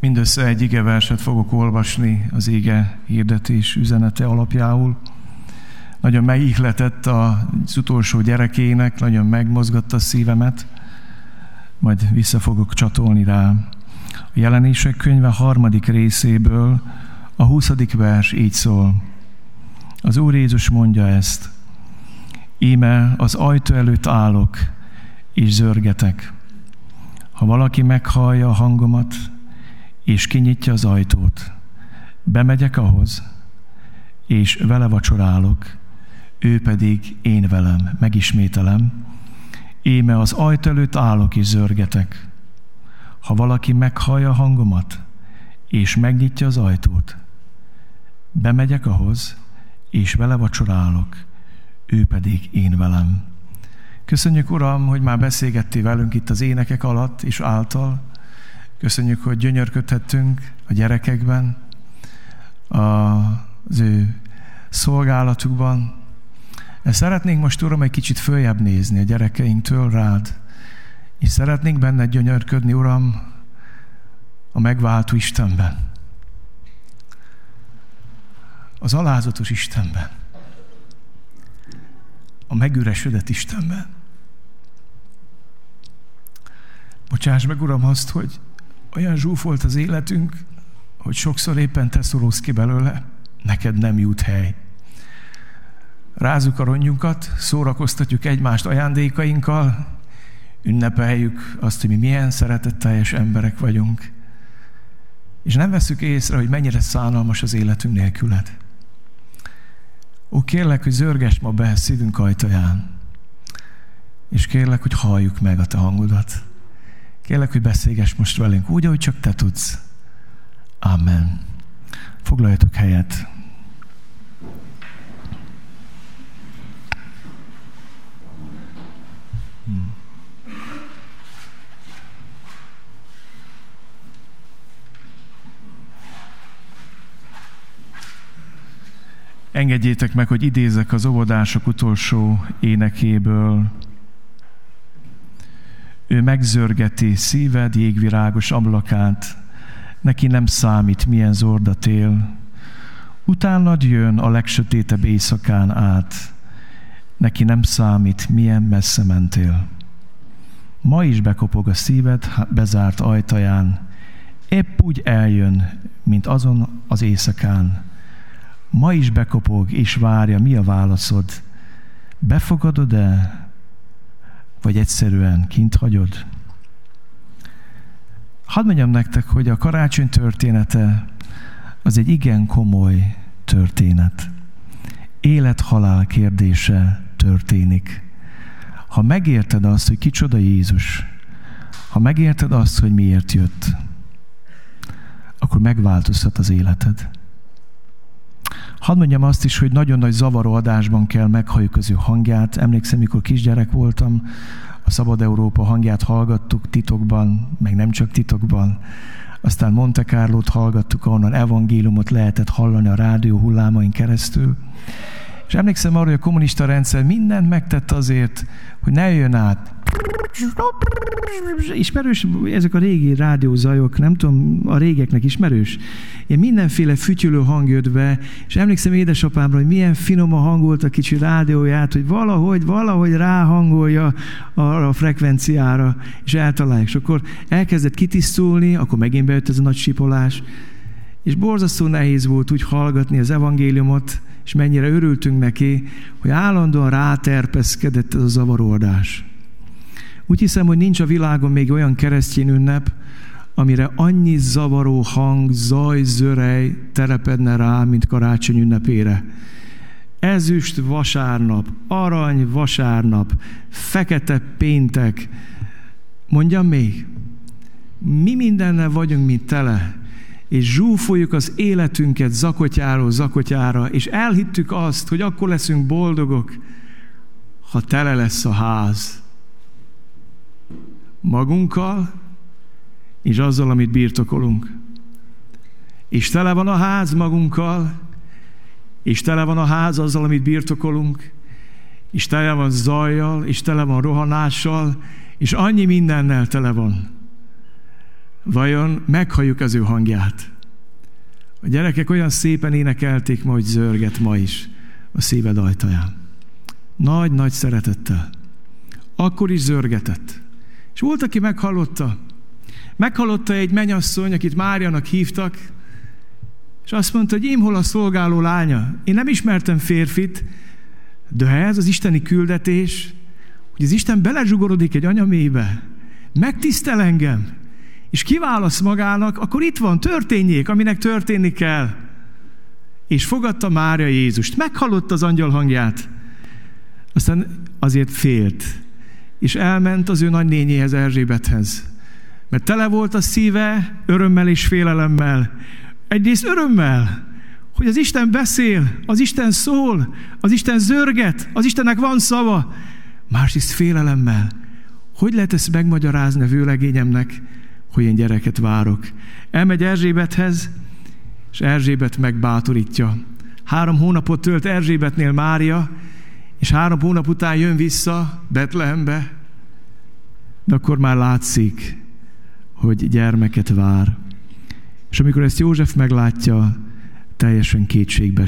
Mindössze egy ige verset fogok olvasni az ége hirdetés üzenete alapjául. Nagyon megihletett az utolsó gyerekének, nagyon megmozgatta a szívemet, majd vissza fogok csatolni rá. A jelenések könyve harmadik részéből a huszadik vers így szól. Az Úr Jézus mondja ezt. Íme az ajtó előtt állok, és zörgetek. Ha valaki meghallja a hangomat, és kinyitja az ajtót, bemegyek ahhoz, és vele vacsorálok, ő pedig én velem, megismételem, éme az ajtó előtt állok és zörgetek. Ha valaki meghallja a hangomat, és megnyitja az ajtót, bemegyek ahhoz, és vele vacsorálok, ő pedig én velem. Köszönjük, Uram, hogy már beszélgettél velünk itt az énekek alatt és által. Köszönjük, hogy gyönyörködhettünk a gyerekekben, az ő szolgálatukban. Szeretnénk most, Uram, egy kicsit följebb nézni a gyerekeinktől rád, és szeretnénk benne gyönyörködni, Uram, a megváltó Istenben. Az alázatos Istenben. A megüresedett Istenben. Bocsáss meg, Uram, azt, hogy olyan zsúfolt az életünk, hogy sokszor éppen te szólózz ki belőle, neked nem jut hely. Rázuk a rongyunkat, szórakoztatjuk egymást ajándékainkkal, ünnepeljük azt, hogy mi milyen szeretetteljes emberek vagyunk, és nem veszük észre, hogy mennyire szánalmas az életünk nélküled. Ó, kérlek, hogy zörges ma be szívünk ajtaján, és kérlek, hogy halljuk meg a te hangodat. Kérlek, hogy beszélgess most velünk úgy, ahogy csak te tudsz. Amen. Foglaljatok helyet. Engedjétek meg, hogy idézek az óvodások utolsó énekéből. Ő megzörgeti szíved jégvirágos ablakát, neki nem számít, milyen zordat él. Utánad jön a legsötétebb éjszakán át, neki nem számít, milyen messze mentél. Ma is bekopog a szíved bezárt ajtaján, épp úgy eljön, mint azon az éjszakán. Ma is bekopog és várja, mi a válaszod. Befogadod-e, vagy egyszerűen kint hagyod? Hadd mondjam nektek, hogy a karácsony története az egy igen komoly történet. Élet-halál kérdése történik. Ha megérted azt, hogy kicsoda Jézus, ha megérted azt, hogy miért jött, akkor megváltoztat az életed. Hadd mondjam azt is, hogy nagyon nagy zavaró adásban kell meghalljuk az ő hangját. Emlékszem, mikor kisgyerek voltam, a Szabad Európa hangját hallgattuk titokban, meg nem csak titokban. Aztán Monte Carlo-t hallgattuk, ahonnan evangéliumot lehetett hallani a rádió hullámain keresztül. És emlékszem arra, hogy a kommunista rendszer mindent megtett azért, hogy ne jön át. Ismerős ezek a régi rádiózajok, nem tudom, a régeknek ismerős? Ilyen mindenféle fütyülő hang jött be, és emlékszem édesapámra, hogy milyen finom a hangolt a kicsi rádióját, hogy valahogy, valahogy ráhangolja arra a frekvenciára, és eltalálják. És akkor elkezdett kitisztulni, akkor megint bejött ez a nagy sipolás, és borzasztó nehéz volt úgy hallgatni az evangéliumot, és mennyire örültünk neki, hogy állandóan ráterpeszkedett ez a zavaródás. Úgy hiszem, hogy nincs a világon még olyan keresztény ünnep, amire annyi zavaró hang, zaj, zörej telepedne rá, mint karácsony ünnepére. Ezüst vasárnap, arany vasárnap, fekete péntek. Mondjam még, mi mindennel vagyunk, mint tele, és zsúfoljuk az életünket zakotyáról zakotyára, és elhittük azt, hogy akkor leszünk boldogok, ha tele lesz a ház. Magunkkal, és azzal, amit birtokolunk. És tele van a ház magunkkal, és tele van a ház azzal, amit birtokolunk, és tele van zajjal, és tele van rohanással, és annyi mindennel tele van. Vajon meghalljuk az ő hangját? A gyerekek olyan szépen énekelték ma, hogy zörget ma is a szíved ajtaján. Nagy-nagy szeretettel. Akkor is zörgetett. És volt, aki meghallotta. Meghallotta egy menyasszony, akit Márianak hívtak, és azt mondta, hogy én hol a szolgáló lánya. Én nem ismertem férfit, de ez az isteni küldetés, hogy az Isten belezsugorodik egy anyamébe, megtisztel engem, és kiválasz magának, akkor itt van, történjék, aminek történni kell. És fogadta Mária Jézust. Meghallotta az angyal hangját. Aztán azért félt. És elment az ő nagynényéhez, Erzsébethez. Mert tele volt a szíve örömmel és félelemmel. Egyrészt örömmel, hogy az Isten beszél, az Isten szól, az Isten zörget, az Istennek van szava. Másrészt félelemmel. Hogy lehet ezt megmagyarázni a vőlegényemnek, hogy én gyereket várok? Elmegy Erzsébethez, és Erzsébet megbátorítja. Három hónapot tölt Erzsébetnél Mária, és három hónap után jön vissza Betlehembe, de akkor már látszik, hogy gyermeket vár. És amikor ezt József meglátja, teljesen kétségbe.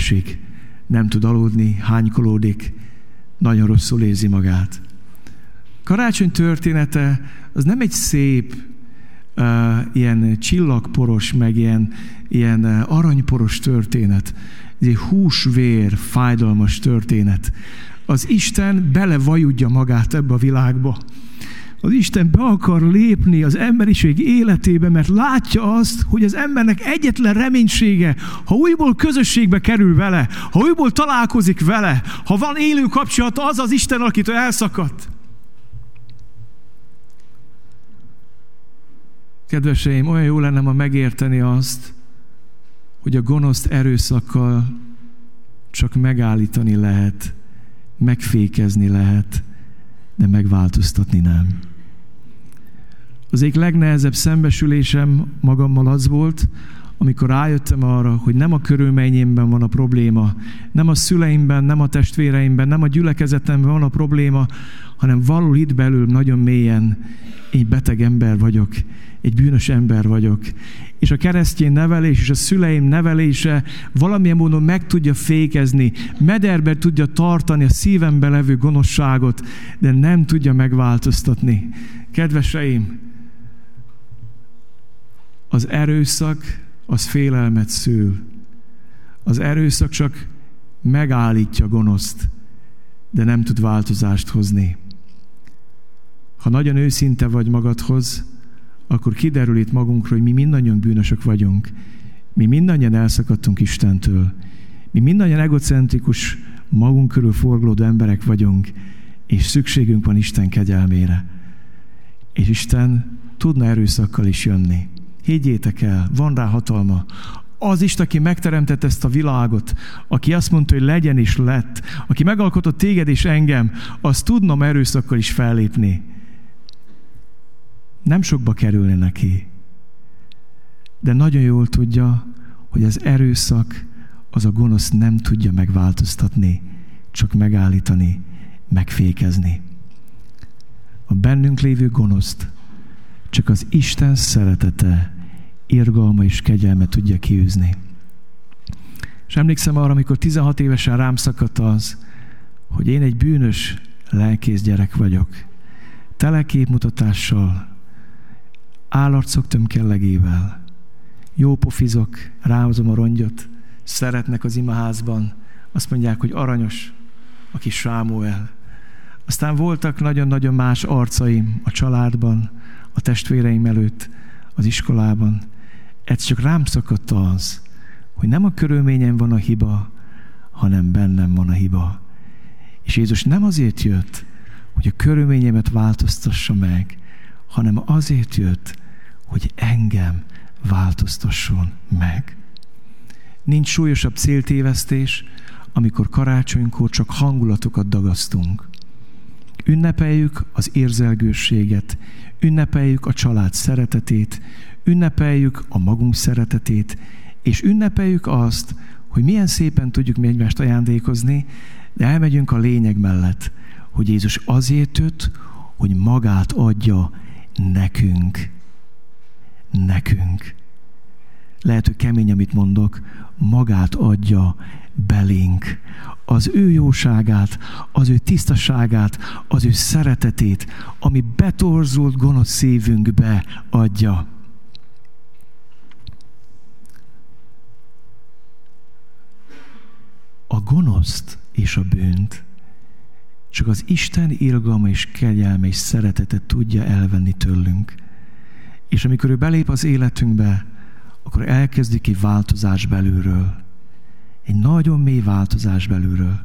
Nem tud aludni, hánykolódik, nagyon rosszul érzi magát. Karácsony története az nem egy szép, uh, ilyen csillagporos, meg ilyen, ilyen aranyporos történet. Ez egy húsvér, fájdalmas történet. Az Isten belevajudja magát ebbe a világba az Isten be akar lépni az emberiség életébe, mert látja azt, hogy az embernek egyetlen reménysége, ha újból közösségbe kerül vele, ha újból találkozik vele, ha van élő kapcsolat, az az Isten, akitől elszakadt. Kedveseim, olyan jó lenne ma megérteni azt, hogy a gonoszt erőszakkal csak megállítani lehet, megfékezni lehet, de megváltoztatni nem. Az egyik legnehezebb szembesülésem magammal az volt, amikor rájöttem arra, hogy nem a körülményemben van a probléma, nem a szüleimben, nem a testvéreimben, nem a gyülekezetemben van a probléma, hanem való itt belül nagyon mélyen egy beteg ember vagyok, egy bűnös ember vagyok. És a keresztény nevelés és a szüleim nevelése valamilyen módon meg tudja fékezni, mederbe tudja tartani a szívembe levő gonoszságot, de nem tudja megváltoztatni. Kedveseim, az erőszak az félelmet szül. Az erőszak csak megállítja gonoszt, de nem tud változást hozni. Ha nagyon őszinte vagy magadhoz, akkor kiderül itt magunkról, hogy mi mindannyian bűnösök vagyunk. Mi mindannyian elszakadtunk Istentől. Mi mindannyian egocentrikus, magunk körül forgolódó emberek vagyunk, és szükségünk van Isten kegyelmére. És Isten tudna erőszakkal is jönni. Higgyétek el, van rá hatalma. Az Isten, aki megteremtett ezt a világot, aki azt mondta, hogy legyen is lett, aki megalkotott téged és engem, az tudnom erőszakkal is fellépni. Nem sokba kerülni neki. De nagyon jól tudja, hogy az erőszak az a gonosz nem tudja megváltoztatni, csak megállítani, megfékezni. A bennünk lévő gonoszt csak az Isten szeretete, irgalma és kegyelme tudja kiűzni. És emlékszem arra, amikor 16 évesen rám szakadt az, hogy én egy bűnös lelkész gyerek vagyok. Tele képmutatással, állarcok tömkellegével, jó pofizok, ráhozom a rongyot, szeretnek az imaházban, azt mondják, hogy aranyos, aki Sámuel. Aztán voltak nagyon-nagyon más arcaim a családban, a testvéreim előtt, az iskolában. Ez csak rám szakadt az, hogy nem a körülményem van a hiba, hanem bennem van a hiba. És Jézus nem azért jött, hogy a körülményemet változtassa meg, hanem azért jött, hogy engem változtasson meg. Nincs súlyosabb céltévesztés, amikor karácsonykor csak hangulatokat dagasztunk. Ünnepeljük az érzelgőséget, ünnepeljük a család szeretetét, ünnepeljük a magunk szeretetét, és ünnepeljük azt, hogy milyen szépen tudjuk mi egymást ajándékozni, de elmegyünk a lényeg mellett, hogy Jézus azért jött, hogy magát adja nekünk. Nekünk. Lehet, hogy kemény, amit mondok, magát adja belénk. Az ő jóságát, az ő tisztaságát, az ő szeretetét, ami betorzult gonosz szívünkbe adja. A gonoszt és a bűnt csak az Isten irgalma és kegyelme és szeretete tudja elvenni tőlünk. És amikor ő belép az életünkbe, akkor elkezdik egy változás belülről. Egy nagyon mély változás belülről.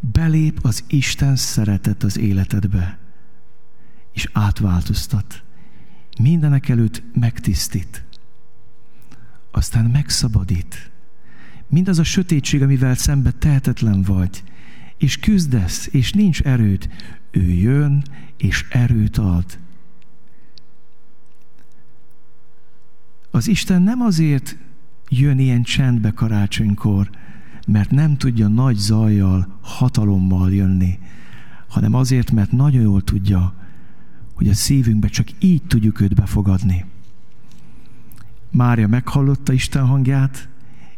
Belép az Isten szeretet az életedbe, és átváltoztat. Mindenek előtt megtisztít. Aztán megszabadít. Mindaz a sötétség, amivel szembe tehetetlen vagy, és küzdesz, és nincs erőd, ő jön, és erőt ad. Az Isten nem azért jön ilyen csendbe karácsonykor, mert nem tudja nagy zajjal, hatalommal jönni, hanem azért, mert nagyon jól tudja, hogy a szívünkbe csak így tudjuk őt befogadni. Mária meghallotta Isten hangját,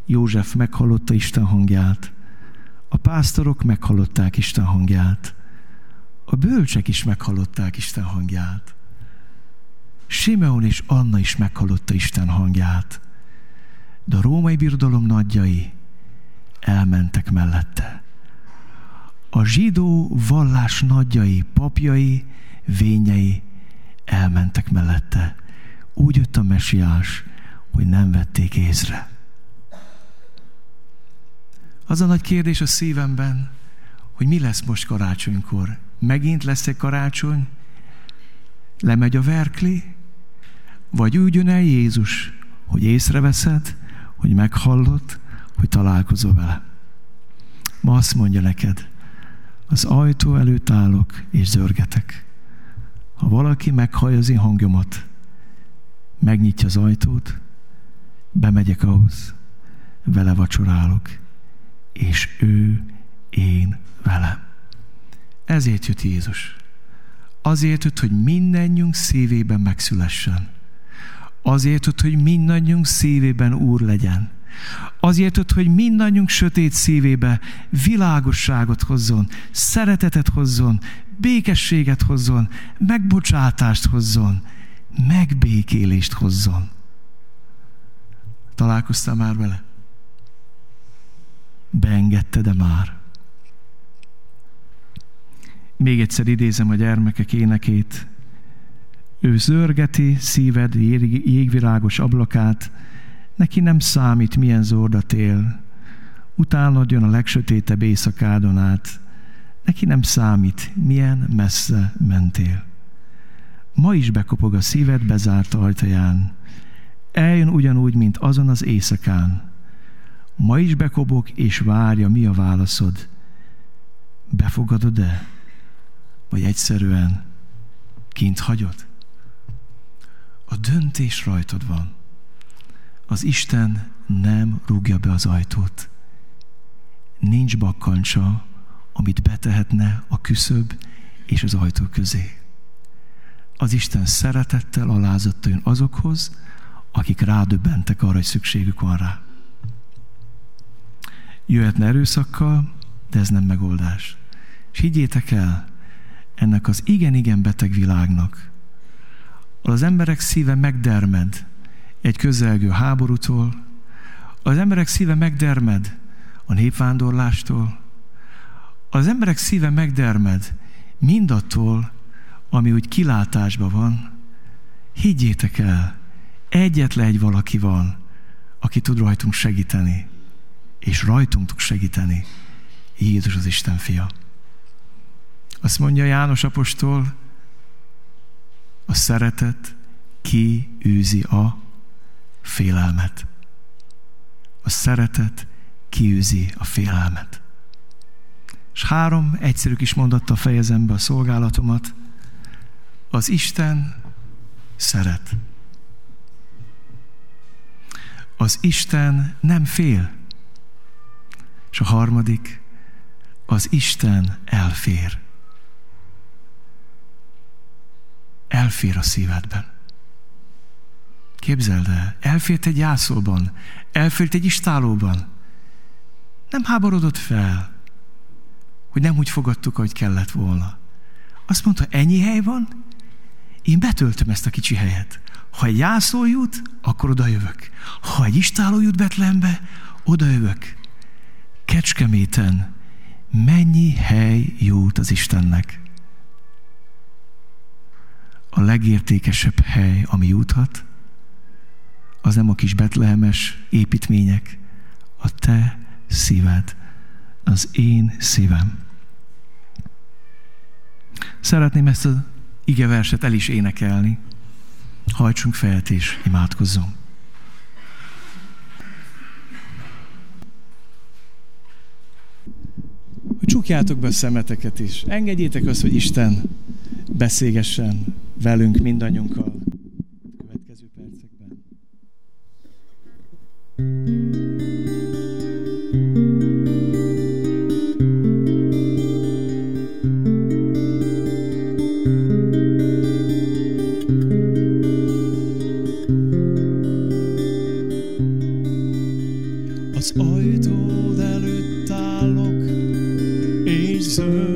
József meghallotta Isten hangját, a pásztorok meghallották Isten hangját, a bölcsek is meghallották Isten hangját. Simeon és Anna is meghallotta Isten hangját, de a római birodalom nagyjai elmentek mellette. A zsidó vallás nagyjai, papjai, vényei elmentek mellette. Úgy jött a mesiás, hogy nem vették észre. Az a nagy kérdés a szívemben, hogy mi lesz most karácsonykor. Megint lesz egy karácsony? Lemegy a verkli? Vagy úgy jön el Jézus, hogy észreveszed, hogy meghallott, hogy találkozol vele. Ma azt mondja neked, az ajtó előtt állok és zörgetek. Ha valaki meghallja az én hangjomat, megnyitja az ajtót, bemegyek ahhoz, vele vacsorálok, és ő én velem. Ezért jött Jézus. Azért jött, hogy mindennyiunk szívében megszülessen. Azért hogy mindannyiunk szívében Úr legyen. Azért hogy mindannyiunk sötét szívébe világosságot hozzon, szeretetet hozzon, békességet hozzon, megbocsátást hozzon, megbékélést hozzon. Találkoztál már vele? beengedte, de már. Még egyszer idézem a gyermekek énekét. Ő zörgeti szíved jégvirágos ablakát, neki nem számít, milyen zordat él. Utánod jön a legsötétebb éjszakádon át, neki nem számít, milyen messze mentél. Ma is bekopog a szíved bezárt ajtaján. Eljön ugyanúgy, mint azon az éjszakán, Ma is bekobok, és várja, mi a válaszod. Befogadod-e? Vagy egyszerűen kint hagyod? A döntés rajtad van. Az Isten nem rúgja be az ajtót. Nincs bakkancsa, amit betehetne a küszöb és az ajtó közé. Az Isten szeretettel alázatta jön azokhoz, akik rádöbbentek arra, hogy szükségük van rá. Jöhetne erőszakkal, de ez nem megoldás. És higgyétek el, ennek az igen-igen beteg világnak, az emberek szíve megdermed egy közelgő háborútól, az emberek szíve megdermed a népvándorlástól, az emberek szíve megdermed mindattól, ami úgy kilátásban van. Higgyétek el, egyetlen egy valaki van, aki tud rajtunk segíteni és rajtunk tud segíteni. Jézus az Isten fia. Azt mondja János apostol, a szeretet kiűzi a félelmet. A szeretet kiűzi a félelmet. És három egyszerű kis mondattal fejezem be a szolgálatomat. Az Isten szeret. Az Isten nem fél. És a harmadik, az Isten elfér. Elfér a szívedben. Képzeld el, elfért egy jászolban, elfért egy istálóban. Nem háborodott fel, hogy nem úgy fogadtuk, ahogy kellett volna. Azt mondta, ennyi hely van, én betöltöm ezt a kicsi helyet. Ha egy jászó jut, akkor oda jövök. Ha egy istáló jut Betlembe, oda jövök. Kecskeméten mennyi hely jut az Istennek? A legértékesebb hely, ami juthat, az nem a kis betlehemes építmények, a te szíved, az én szívem. Szeretném ezt az igeverset el is énekelni. Hajtsunk fejet és imádkozzunk. Hogy csukjátok be a szemeteket is. Engedjétek azt, hogy Isten beszélgessen velünk mindannyiunkkal a következő percekben. Az ajtód előtt állok, és zöld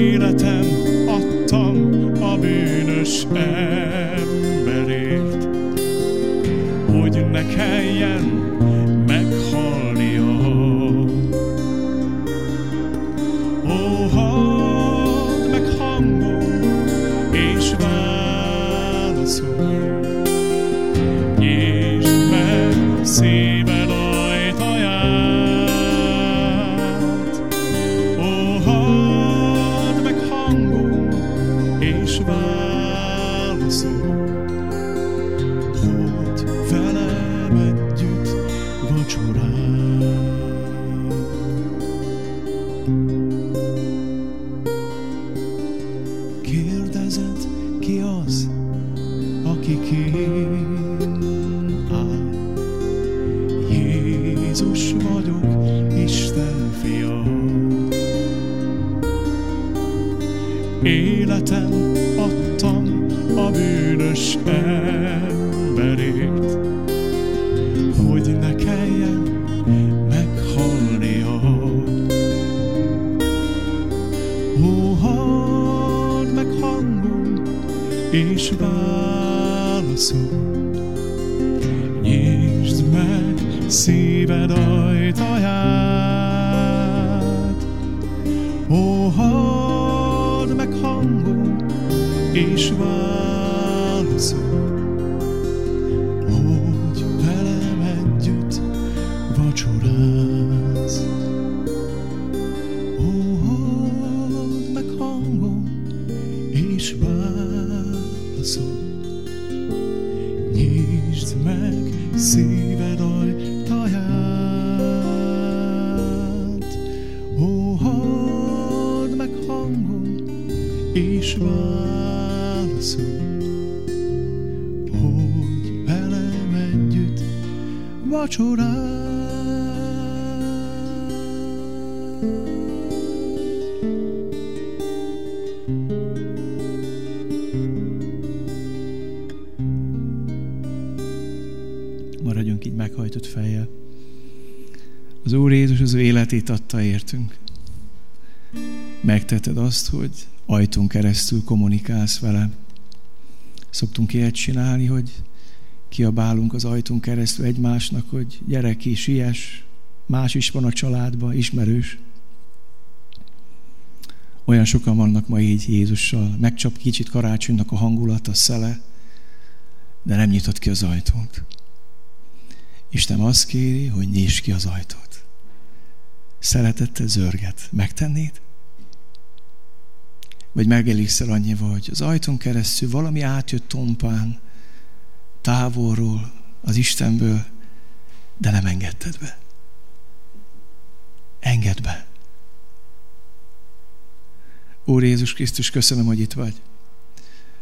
életem adtam a el. szíved ajánlja. szó, hogy velem együtt vacsorál. Maradjunk így meghajtott fejjel. Az Úr Jézus az ő életét adta értünk. Megteted azt, hogy ajtón keresztül kommunikálsz velem. Szoktunk ilyet csinálni, hogy kiabálunk az ajtón keresztül egymásnak, hogy gyere ki, siess, más is van a családban, ismerős. Olyan sokan vannak ma így Jézussal, megcsap kicsit karácsonynak a hangulat, a szele, de nem nyitott ki az ajtót. Isten azt kéri, hogy nyisd ki az ajtót. Szeretettel zörget. Megtennéd? Vagy megelészel annyival, hogy az ajtón keresztül valami átjött tompán, távolról, az Istenből, de nem engedted be. Engedd be. Úr Jézus Krisztus, köszönöm, hogy itt vagy.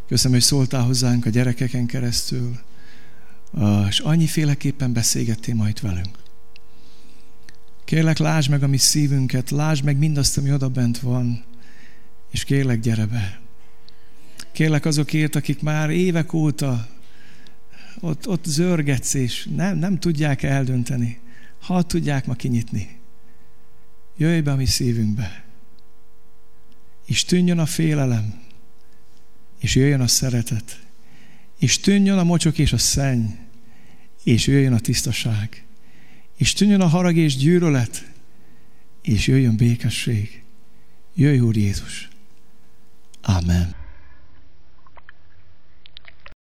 Köszönöm, hogy szóltál hozzánk a gyerekeken keresztül, és annyiféleképpen beszélgettél majd velünk. Kérlek, lásd meg a mi szívünket, lásd meg mindazt, ami oda bent van, és kérlek, gyere be. Kérlek azokért, akik már évek óta ott, ott zörgetsz, és nem, nem tudják eldönteni. Ha tudják ma kinyitni. Jöjj be a mi szívünkbe. És tűnjön a félelem, és jöjjön a szeretet, és tűnjön a mocsok és a szenny, és jöjjön a tisztaság, és tűnjön a harag és gyűrölet, és jöjjön békesség. Jöjj, Úr Jézus! Amen.